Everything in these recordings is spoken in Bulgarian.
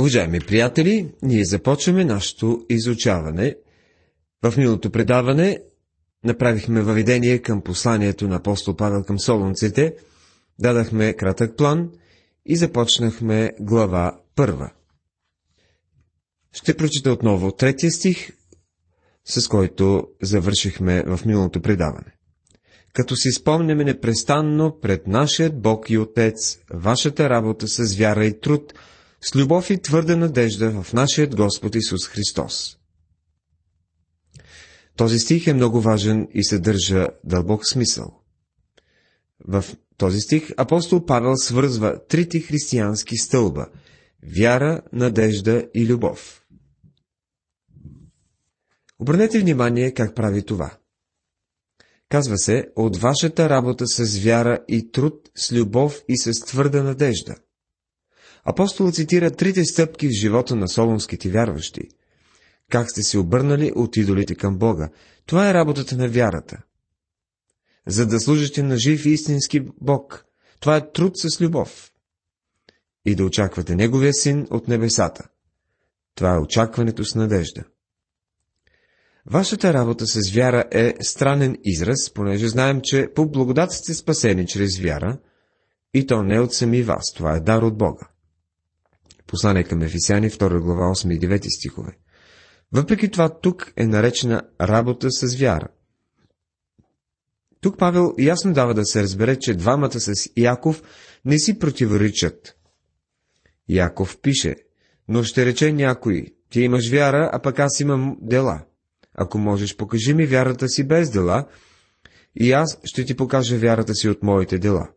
Уважаеми приятели, ние започваме нашето изучаване. В миналото предаване направихме въведение към посланието на апостол Павел към солунците, дадахме кратък план и започнахме глава първа. Ще прочита отново третия стих, с който завършихме в миналото предаване. Като си спомняме непрестанно пред нашият Бог и Отец, вашата работа с вяра и труд – с любов и твърда надежда в нашият Господ Исус Христос. Този стих е много важен и съдържа дълбок смисъл. В този стих апостол Павел свързва трите християнски стълба – вяра, надежда и любов. Обърнете внимание как прави това. Казва се, от вашата работа с вяра и труд, с любов и с твърда надежда – Апостол цитира трите стъпки в живота на солунските вярващи. Как сте се обърнали от идолите към Бога? Това е работата на вярата. За да служите на жив и истински Бог, това е труд с любов. И да очаквате Неговия син от небесата. Това е очакването с надежда. Вашата работа с вяра е странен израз, понеже знаем, че по благодат сте спасени чрез вяра, и то не от сами вас, това е дар от Бога. Послание към Ефисяни, 2 глава, 8 и 9 стихове. Въпреки това, тук е наречена работа с вяра. Тук Павел ясно дава да се разбере, че двамата с Яков не си противоречат. Яков пише, но ще рече някой, ти имаш вяра, а пък аз имам дела. Ако можеш, покажи ми вярата си без дела, и аз ще ти покажа вярата си от моите дела.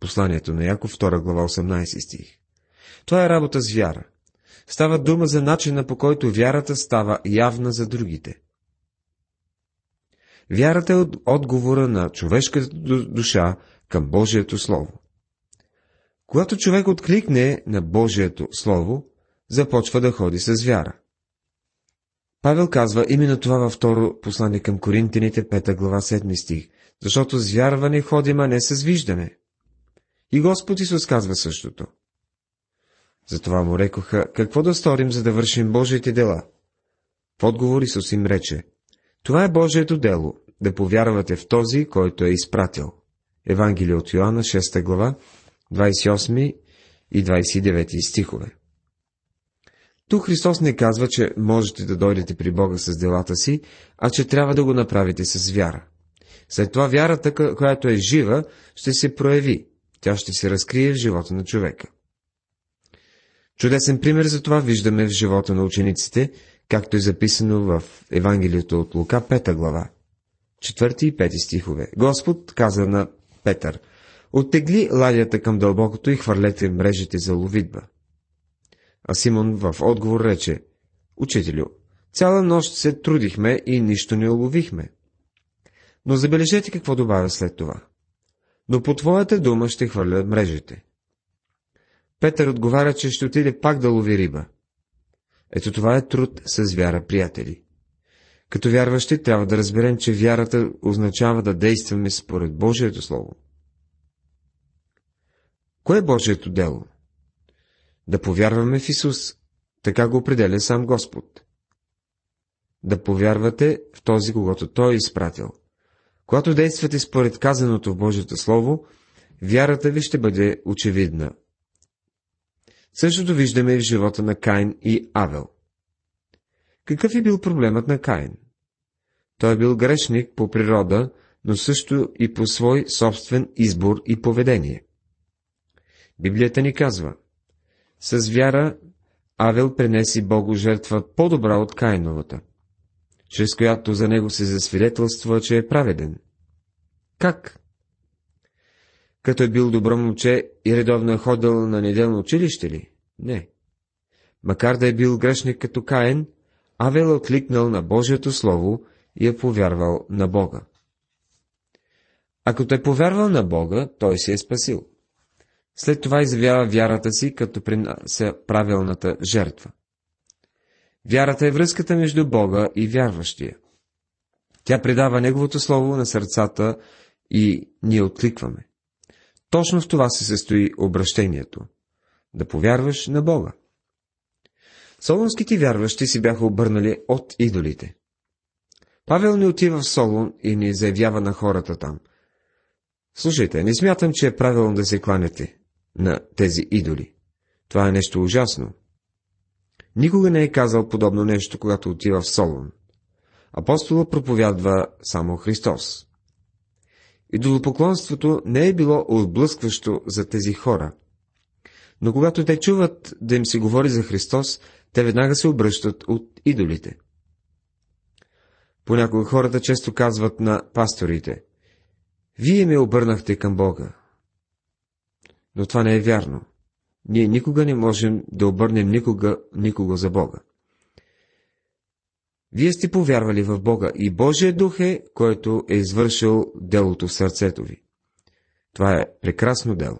Посланието на Яков, 2 глава, 18 стих. Това е работа с вяра. Става дума за начина по който вярата става явна за другите. Вярата е отговора на човешката душа към Божието Слово. Когато човек откликне на Божието Слово, започва да ходи с вяра. Павел казва именно това във второ послание към Коринтините, 5 глава, 7 стих, защото с вярване ходим, а не с виждане. И Господ Исус казва същото. Затова му рекоха, какво да сторим, за да вършим Божиите дела? В отговор Исус им рече, това е Божието дело, да повярвате в този, който е изпратил. Евангелие от Йоанна, 6 глава, 28 и 29 стихове. Тук Христос не казва, че можете да дойдете при Бога с делата си, а че трябва да го направите с вяра. След това вярата, която е жива, ще се прояви. Тя ще се разкрие в живота на човека. Чудесен пример за това виждаме в живота на учениците, както е записано в Евангелието от Лука, 5 глава. Четвърти и пети стихове. Господ каза на Петър, оттегли ладията към дълбокото и хвърлете мрежите за ловидба. А Симон в отговор рече, Учителю, цяла нощ се трудихме и нищо не уловихме. Но забележете какво добавя след това. Но по твоята дума ще хвърля мрежите. Петър отговаря, че ще отиде пак да лови риба. Ето това е труд с вяра, приятели. Като вярващи трябва да разберем, че вярата означава да действаме според Божието Слово. Кое е Божието дело? Да повярваме в Исус, така го определя сам Господ. Да повярвате в този, когато Той е изпратил. Когато действате според казаното в Божието Слово, вярата ви ще бъде очевидна, Същото виждаме в живота на Каин и Авел. Какъв е бил проблемът на Каин? Той е бил грешник по природа, но също и по свой собствен избор и поведение. Библията ни казва, с вяра Авел пренеси Богу жертва по-добра от Кайновата, чрез която за него се засвидетелства, че е праведен. Как? Като е бил добро момче и редовно е ходил на неделно училище ли? Не. Макар да е бил грешник като Каен, Авел е откликнал на Божието Слово и е повярвал на Бога. Ако той е повярвал на Бога, той се е спасил. След това изявява вярата си, като принася правилната жертва. Вярата е връзката между Бога и вярващия. Тя предава Неговото Слово на сърцата и ние откликваме. Точно в това се състои обращението. Да повярваш на Бога. Солунските вярващи си бяха обърнали от идолите. Павел не отива в Солун и не заявява на хората там. Слушайте, не смятам, че е правилно да се кланяте на тези идоли. Това е нещо ужасно. Никога не е казал подобно нещо, когато отива в Солун. Апостола проповядва само Христос. Идолопоклонството не е било отблъскващо за тези хора. Но когато те чуват да им се говори за Христос, те веднага се обръщат от идолите. Понякога хората често казват на пасторите, Вие ме обърнахте към Бога. Но това не е вярно. Ние никога не можем да обърнем никога никого за Бога. Вие сте повярвали в Бога и Божия дух е, който е извършил делото в сърцето ви. Това е прекрасно дело.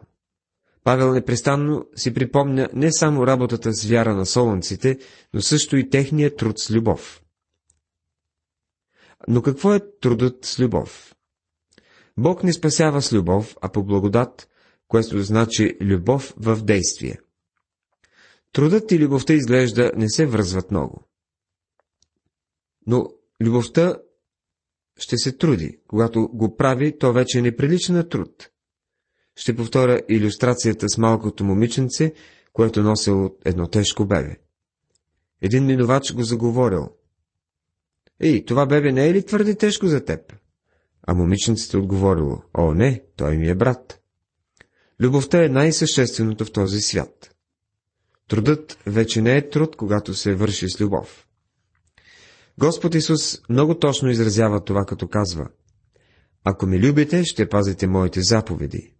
Павел непрестанно си припомня не само работата с вяра на солонците, но също и техния труд с любов. Но какво е трудът с любов? Бог не спасява с любов, а по благодат, което значи любов в действие. Трудът и любовта изглежда не се връзват много. Но любовта ще се труди. Когато го прави, то вече не прилича на труд. Ще повторя иллюстрацията с малкото момиченце, което носило едно тежко бебе. Един минувач го заговорил. Ей, това бебе не е ли твърде тежко за теб? А момиченцето отговорило, о не, той ми е брат. Любовта е най-същественото в този свят. Трудът вече не е труд, когато се върши с любов. Господ Исус много точно изразява това, като казва Ако ме любите, ще пазите моите заповеди.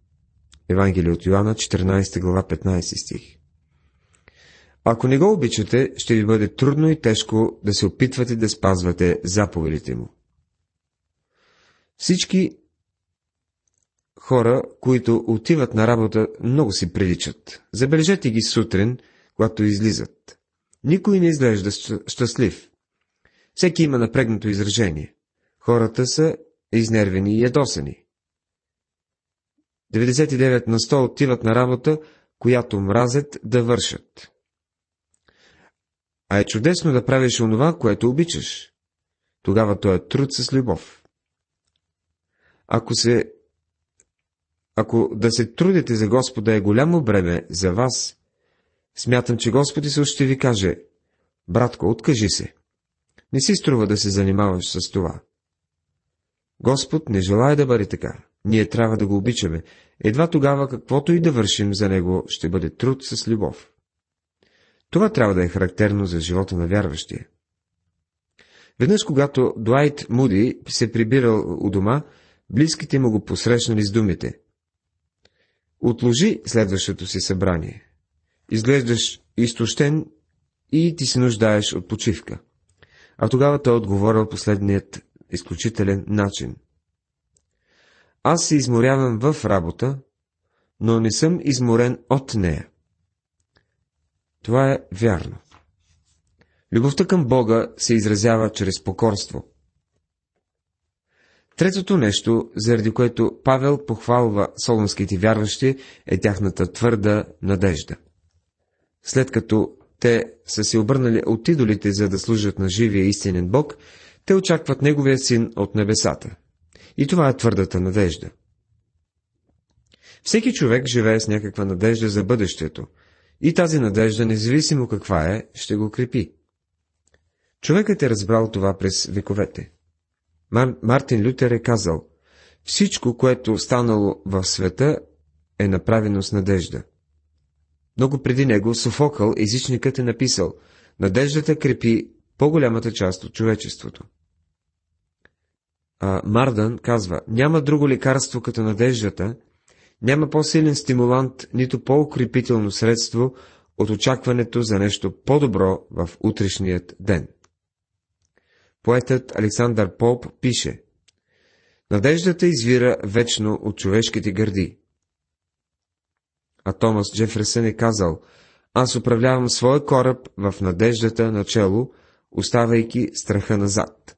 Евангелие от Йоанна, 14 глава, 15 стих. Ако не го обичате, ще ви бъде трудно и тежко да се опитвате да спазвате заповедите му. Всички хора, които отиват на работа, много си приличат. Забележете ги сутрин, когато излизат. Никой не изглежда щастлив. Всеки има напрегнато изражение. Хората са изнервени и ядосани. 99 на 100 отиват на работа, която мразят да вършат. А е чудесно да правиш онова, което обичаш. Тогава то е труд с любов. Ако се ако да се трудите за Господа е голямо бреме за вас, смятам, че Господ Исус ще ви каже, братко, откажи се. Не си струва да се занимаваш с това. Господ не желая да бъде така. Ние трябва да го обичаме. Едва тогава, каквото и да вършим за него, ще бъде труд с любов. Това трябва да е характерно за живота на вярващия. Веднъж, когато Дуайт Муди се прибирал у дома, близките му го посрещнали с думите. Отложи следващото си събрание. Изглеждаш изтощен и ти се нуждаеш от почивка. А тогава той отговорил последният изключителен начин. Аз се изморявам в работа, но не съм изморен от нея. Това е вярно. Любовта към Бога се изразява чрез покорство. Третото нещо, заради което Павел похвалва солонските вярващи, е тяхната твърда надежда. След като те са се обърнали от идолите, за да служат на живия истинен Бог, те очакват Неговия син от небесата. И това е твърдата надежда. Всеки човек живее с някаква надежда за бъдещето, и тази надежда, независимо каква е, ще го крепи. Човекът е разбрал това през вековете. Мар... Мартин Лютер е казал, всичко, което станало в света, е направено с надежда. Много преди него Софокъл, езичникът е написал, надеждата крепи по-голямата част от човечеството. А Мардан казва, няма друго лекарство като надеждата, няма по-силен стимулант, нито по-укрепително средство от очакването за нещо по-добро в утрешният ден. Поетът Александър Поп пише Надеждата извира вечно от човешките гърди. А Томас Джеферсън е казал Аз управлявам своя кораб в надеждата начало, оставайки страха назад.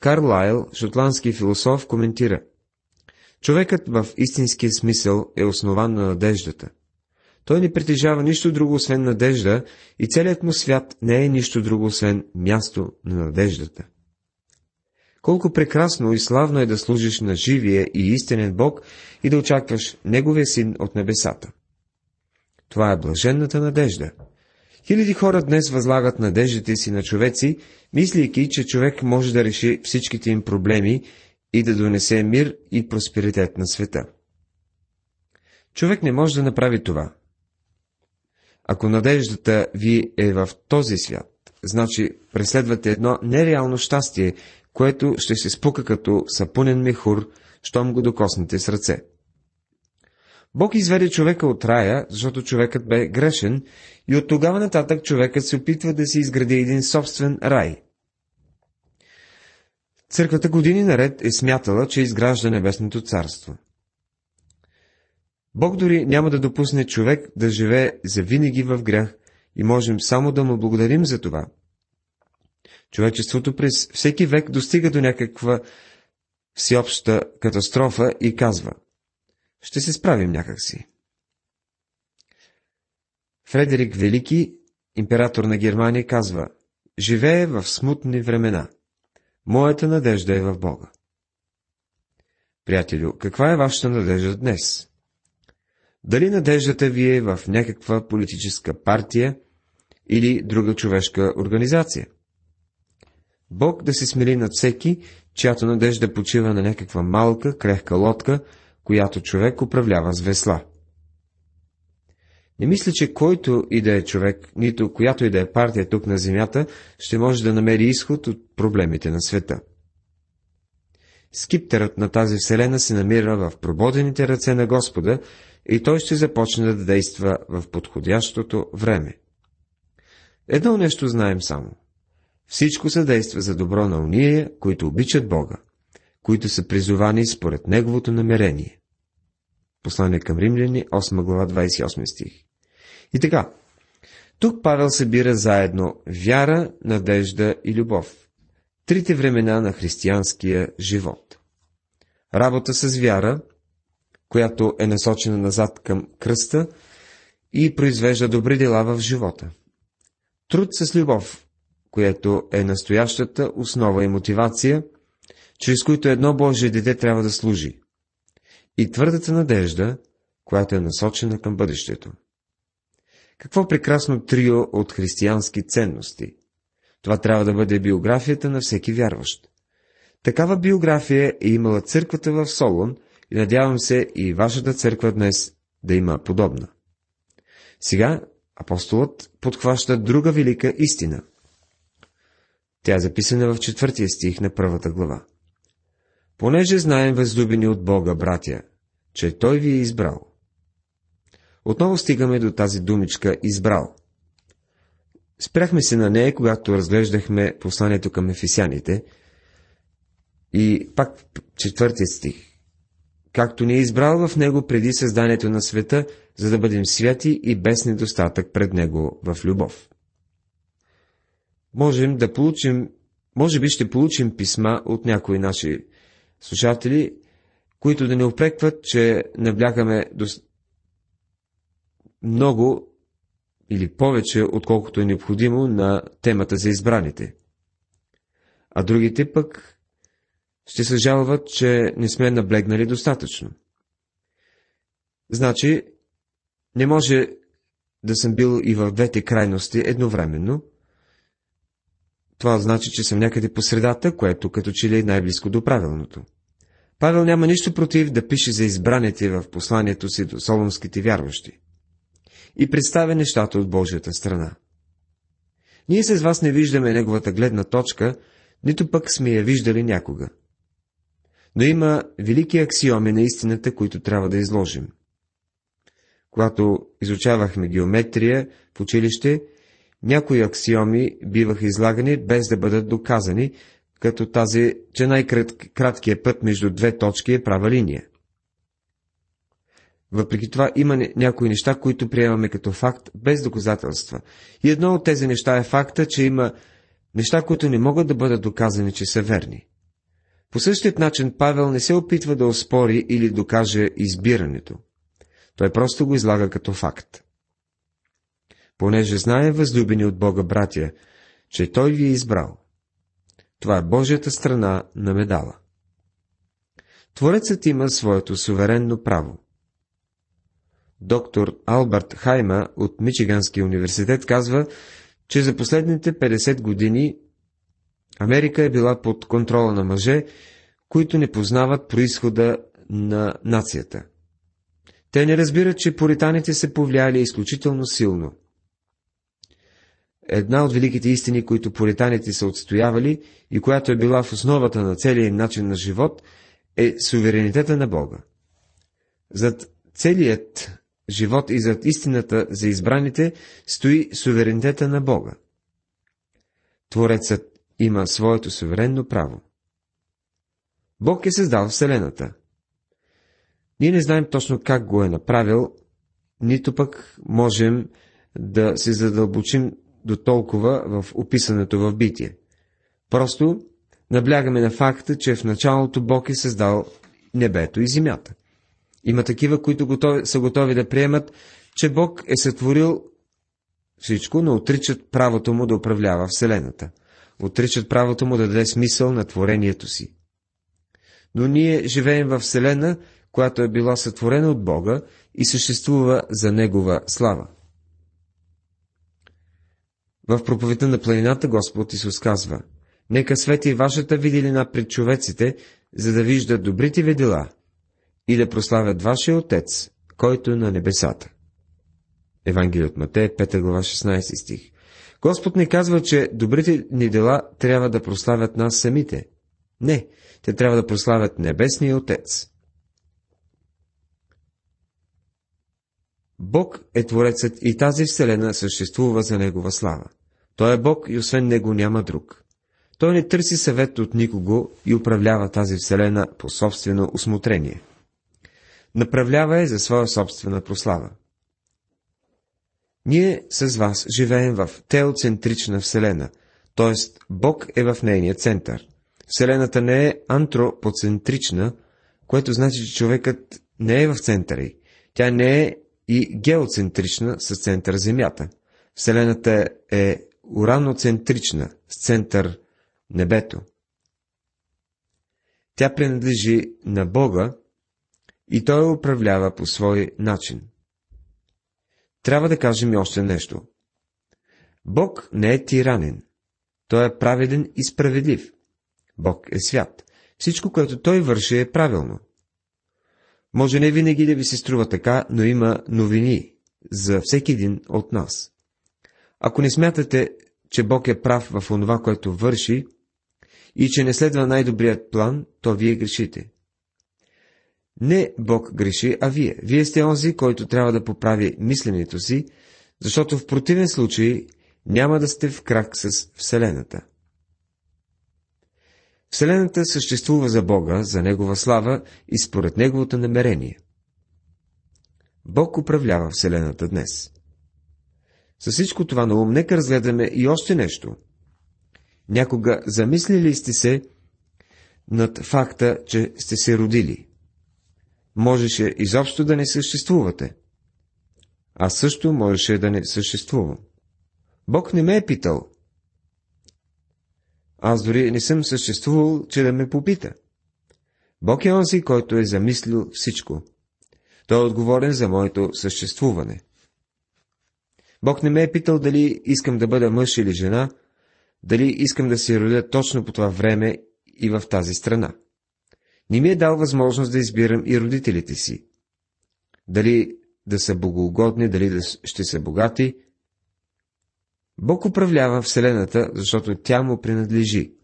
Карлайл, шотландски философ, коментира Човекът в истинския смисъл е основан на надеждата. Той не притежава нищо друго, освен надежда, и целият му свят не е нищо друго, освен място на надеждата. Колко прекрасно и славно е да служиш на живия и истинен Бог и да очакваш Неговия син от небесата. Това е блаженната надежда. Хиляди хора днес възлагат надеждите си на човеци, мислейки, че човек може да реши всичките им проблеми и да донесе мир и просперитет на света. Човек не може да направи това. Ако надеждата ви е в този свят, значи преследвате едно нереално щастие, което ще се спука като сапунен мехур, щом го докоснете с ръце. Бог изведе човека от рая, защото човекът бе грешен и от тогава нататък човекът се опитва да си изгради един собствен рай. Църквата години наред е смятала, че изгражда небесното царство. Бог дори няма да допусне човек да живее завинаги в грях и можем само да му благодарим за това. Човечеството през всеки век достига до някаква всеобща катастрофа и казва Ще се справим някакси. Фредерик Велики, император на Германия, казва Живее в смутни времена. Моята надежда е в Бога. Приятелю, каква е вашата надежда днес? Дали надеждата ви е в някаква политическа партия или друга човешка организация? Бог да се смели над всеки, чиято надежда почива на някаква малка, крехка лодка, която човек управлява с весла. Не мисля, че който и да е човек, нито която и да е партия тук на земята, ще може да намери изход от проблемите на света. Скиптерът на тази вселена се намира в прободените ръце на Господа и той ще започне да действа в подходящото време. Едно нещо знаем само. Всичко съдейства за добро на уния, които обичат Бога, които са призовани според Неговото намерение. Послание към римляни, 8 глава, 28 стих. И така, тук Павел събира заедно вяра, надежда и любов. Трите времена на християнския живот. Работа с вяра, която е насочена назад към кръста и произвежда добри дела в живота. Труд с любов, което е настоящата основа и мотивация, чрез които едно Божие дете трябва да служи. И твърдата надежда, която е насочена към бъдещето. Какво прекрасно трио от християнски ценности. Това трябва да бъде биографията на всеки вярващ. Такава биография е имала църквата в Солон и надявам се и вашата църква днес да има подобна. Сега апостолът подхваща друга велика истина. Тя е записана в четвъртия стих на първата глава. Понеже знаем възлюбени от Бога, братя, че Той ви е избрал. Отново стигаме до тази думичка избрал. Спряхме се на нея, когато разглеждахме посланието към ефесяните. И пак четвъртият стих както ни е избрал в Него преди създанието на света, за да бъдем святи и без недостатък пред Него в любов. Можем да получим, може би ще получим писма от някои наши слушатели, които да не опрекват, че наблягаме до много или повече, отколкото е необходимо на темата за избраните. А другите пък ще се жалват, че не сме наблегнали достатъчно. Значи, не може да съм бил и в двете крайности едновременно. Това значи, че съм някъде по средата, което като че ли е най-близко до правилното. Павел няма нищо против да пише за избраните в посланието си до солонските вярващи и представя нещата от Божията страна. Ние с вас не виждаме неговата гледна точка, нито пък сме я виждали някога. Но има велики аксиоми на истината, които трябва да изложим. Когато изучавахме геометрия в училище, някои аксиоми биваха излагани без да бъдат доказани, като тази, че най-краткият път между две точки е права линия. Въпреки това има някои неща, които приемаме като факт без доказателства. И едно от тези неща е факта, че има неща, които не могат да бъдат доказани, че са верни. По същият начин Павел не се опитва да оспори или докаже избирането. Той просто го излага като факт. Понеже знае, възлюбени от Бога братя, че Той ви е избрал. Това е Божията страна на медала. Творецът има своето суверенно право. Доктор Алберт Хайма от Мичиганския университет казва, че за последните 50 години Америка е била под контрола на мъже, които не познават происхода на нацията. Те не разбират, че поританите се повлияли изключително силно. Една от великите истини, които поританите са отстоявали и която е била в основата на целия начин на живот, е суверенитета на Бога. Зад целият живот и зад истината за избраните стои суверенитета на Бога. Творецът има своето суверенно право. Бог е създал Вселената. Ние не знаем точно как го е направил, нито пък можем да се задълбочим до толкова в описането в битие. Просто наблягаме на факта, че в началото Бог е създал небето и земята. Има такива, които готови, са готови да приемат, че Бог е сътворил всичко, но отричат правото му да управлява Вселената. Отричат правото му да даде смисъл на творението си. Но ние живеем в Вселена, която е била сътворена от Бога и съществува за Негова слава. В проповедта на планината Господ Исус казва, Нека свети вашата виделина пред човеците, за да виждат добрите ви дела и да прославят вашия Отец, който е на небесата. Евангелие от Матея, 5 глава, 16 стих. Господ не казва, че добрите ни дела трябва да прославят нас самите. Не, те трябва да прославят Небесния Отец. Бог е Творецът и тази Вселена съществува за Негова слава. Той е Бог и освен Него няма друг. Той не търси съвет от никого и управлява тази Вселена по собствено усмотрение. Направлява е за своя собствена прослава. Ние с вас живеем в теоцентрична Вселена, т.е. Бог е в нейния център. Вселената не е антропоцентрична, което значи, че човекът не е в центъра й. Тя не е и геоцентрична с център Земята. Вселената е ураноцентрична с център небето. Тя принадлежи на Бога и Той управлява по свой начин. Трябва да кажем и още нещо. Бог не е тиранен. Той е праведен и справедлив. Бог е свят. Всичко, което Той върши, е правилно. Може не винаги да ви се струва така, но има новини за всеки един от нас. Ако не смятате, че Бог е прав в онова, което върши, и че не следва най-добрият план, то вие грешите. Не Бог греши, а вие. Вие сте онзи, който трябва да поправи мисленето си, защото в противен случай няма да сте в крак с Вселената. Вселената съществува за Бога, за Негова слава и според Неговото намерение. Бог управлява Вселената днес. С всичко това на ум, нека разгледаме и още нещо. Някога замислили сте се над факта, че сте се родили. Можеше изобщо да не съществувате. Аз също можеше да не съществувам. Бог не ме е питал, аз дори не съм съществувал, че да ме попита. Бог е онзи, който е замислил всичко. Той е отговорен за моето съществуване. Бог не ме е питал дали искам да бъда мъж или жена, дали искам да се родя точно по това време и в тази страна. Не ми е дал възможност да избирам и родителите си. Дали да са богоугодни, дали да ще са богати, Бог управлява Вселената, защото тя му принадлежи.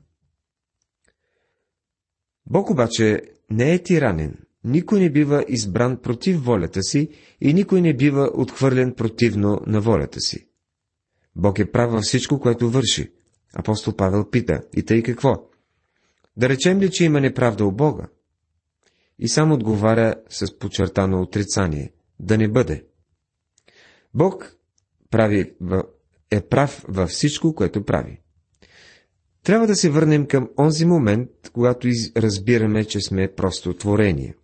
Бог обаче не е тиранен. Никой не бива избран против волята си и никой не бива отхвърлен противно на волята си. Бог е прав във всичко, което върши. Апостол Павел пита, и тъй какво? Да речем ли, че има неправда у Бога? И сам отговаря с подчертано отрицание, да не бъде. Бог прави е прав във всичко, което прави. Трябва да се върнем към онзи момент, когато разбираме, че сме просто творение.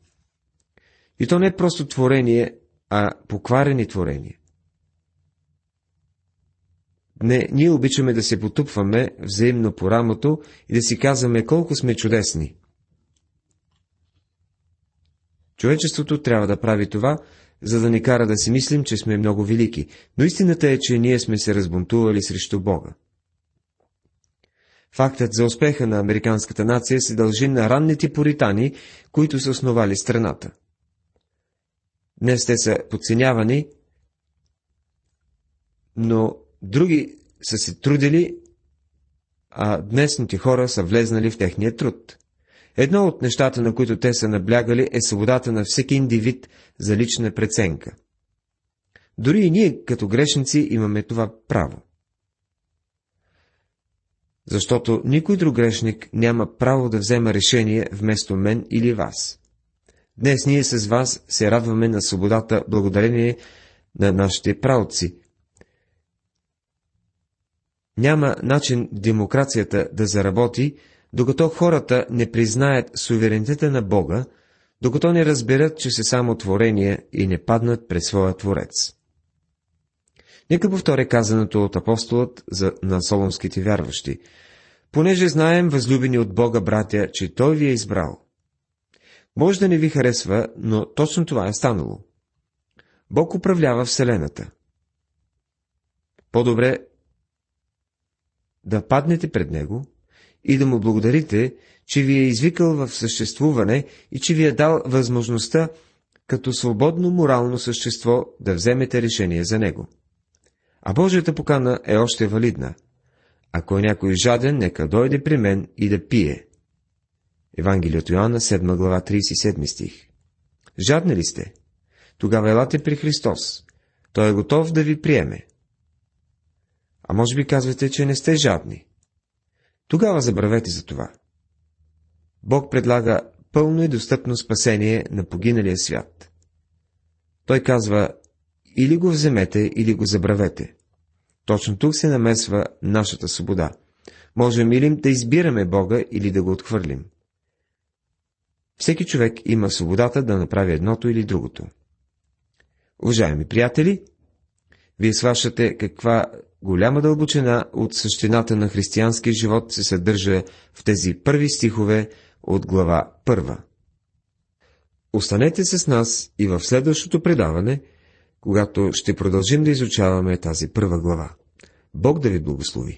И то не е просто творение, а покварени творение. Не, ние обичаме да се потупваме взаимно по рамото и да си казваме колко сме чудесни. Човечеството трябва да прави това, за да ни кара да си мислим, че сме много велики, но истината е, че ние сме се разбунтували срещу Бога. Фактът за успеха на американската нация се дължи на ранните поритани, които са основали страната. Днес те са подценявани, но други са се трудили, а днесните хора са влезнали в техния труд. Едно от нещата, на които те са наблягали, е свободата на всеки индивид за лична преценка. Дори и ние, като грешници, имаме това право. Защото никой друг грешник няма право да взема решение вместо мен или вас. Днес ние с вас се радваме на свободата благодарение на нашите правци. Няма начин демокрацията да заработи, докато хората не признаят суверенитета на Бога, докато не разберат, че са само творения и не паднат пред своя Творец. Нека повторя казаното от апостолът за, на солонските вярващи. Понеже знаем, възлюбени от Бога, братя, че Той ви е избрал. Може да не ви харесва, но точно това е станало. Бог управлява Вселената. По-добре да паднете пред Него, и да му благодарите, че ви е извикал в съществуване и че ви е дал възможността, като свободно морално същество, да вземете решение за него. А Божията покана е още валидна. Ако е някой жаден, нека дойде при мен и да пие. Евангелие от Йоанна, 7 глава, 37 стих. Жадни ли сте? Тогава елате при Христос. Той е готов да ви приеме. А може би казвате, че не сте жадни. Тогава забравете за това. Бог предлага пълно и достъпно спасение на погиналия свят. Той казва, или го вземете, или го забравете. Точно тук се намесва нашата свобода. Можем или да избираме Бога, или да го отхвърлим. Всеки човек има свободата да направи едното или другото. Уважаеми приятели, вие сващате каква голяма дълбочина от същината на християнския живот се съдържа в тези първи стихове от глава първа. Останете с нас и в следващото предаване, когато ще продължим да изучаваме тази първа глава. Бог да ви благослови!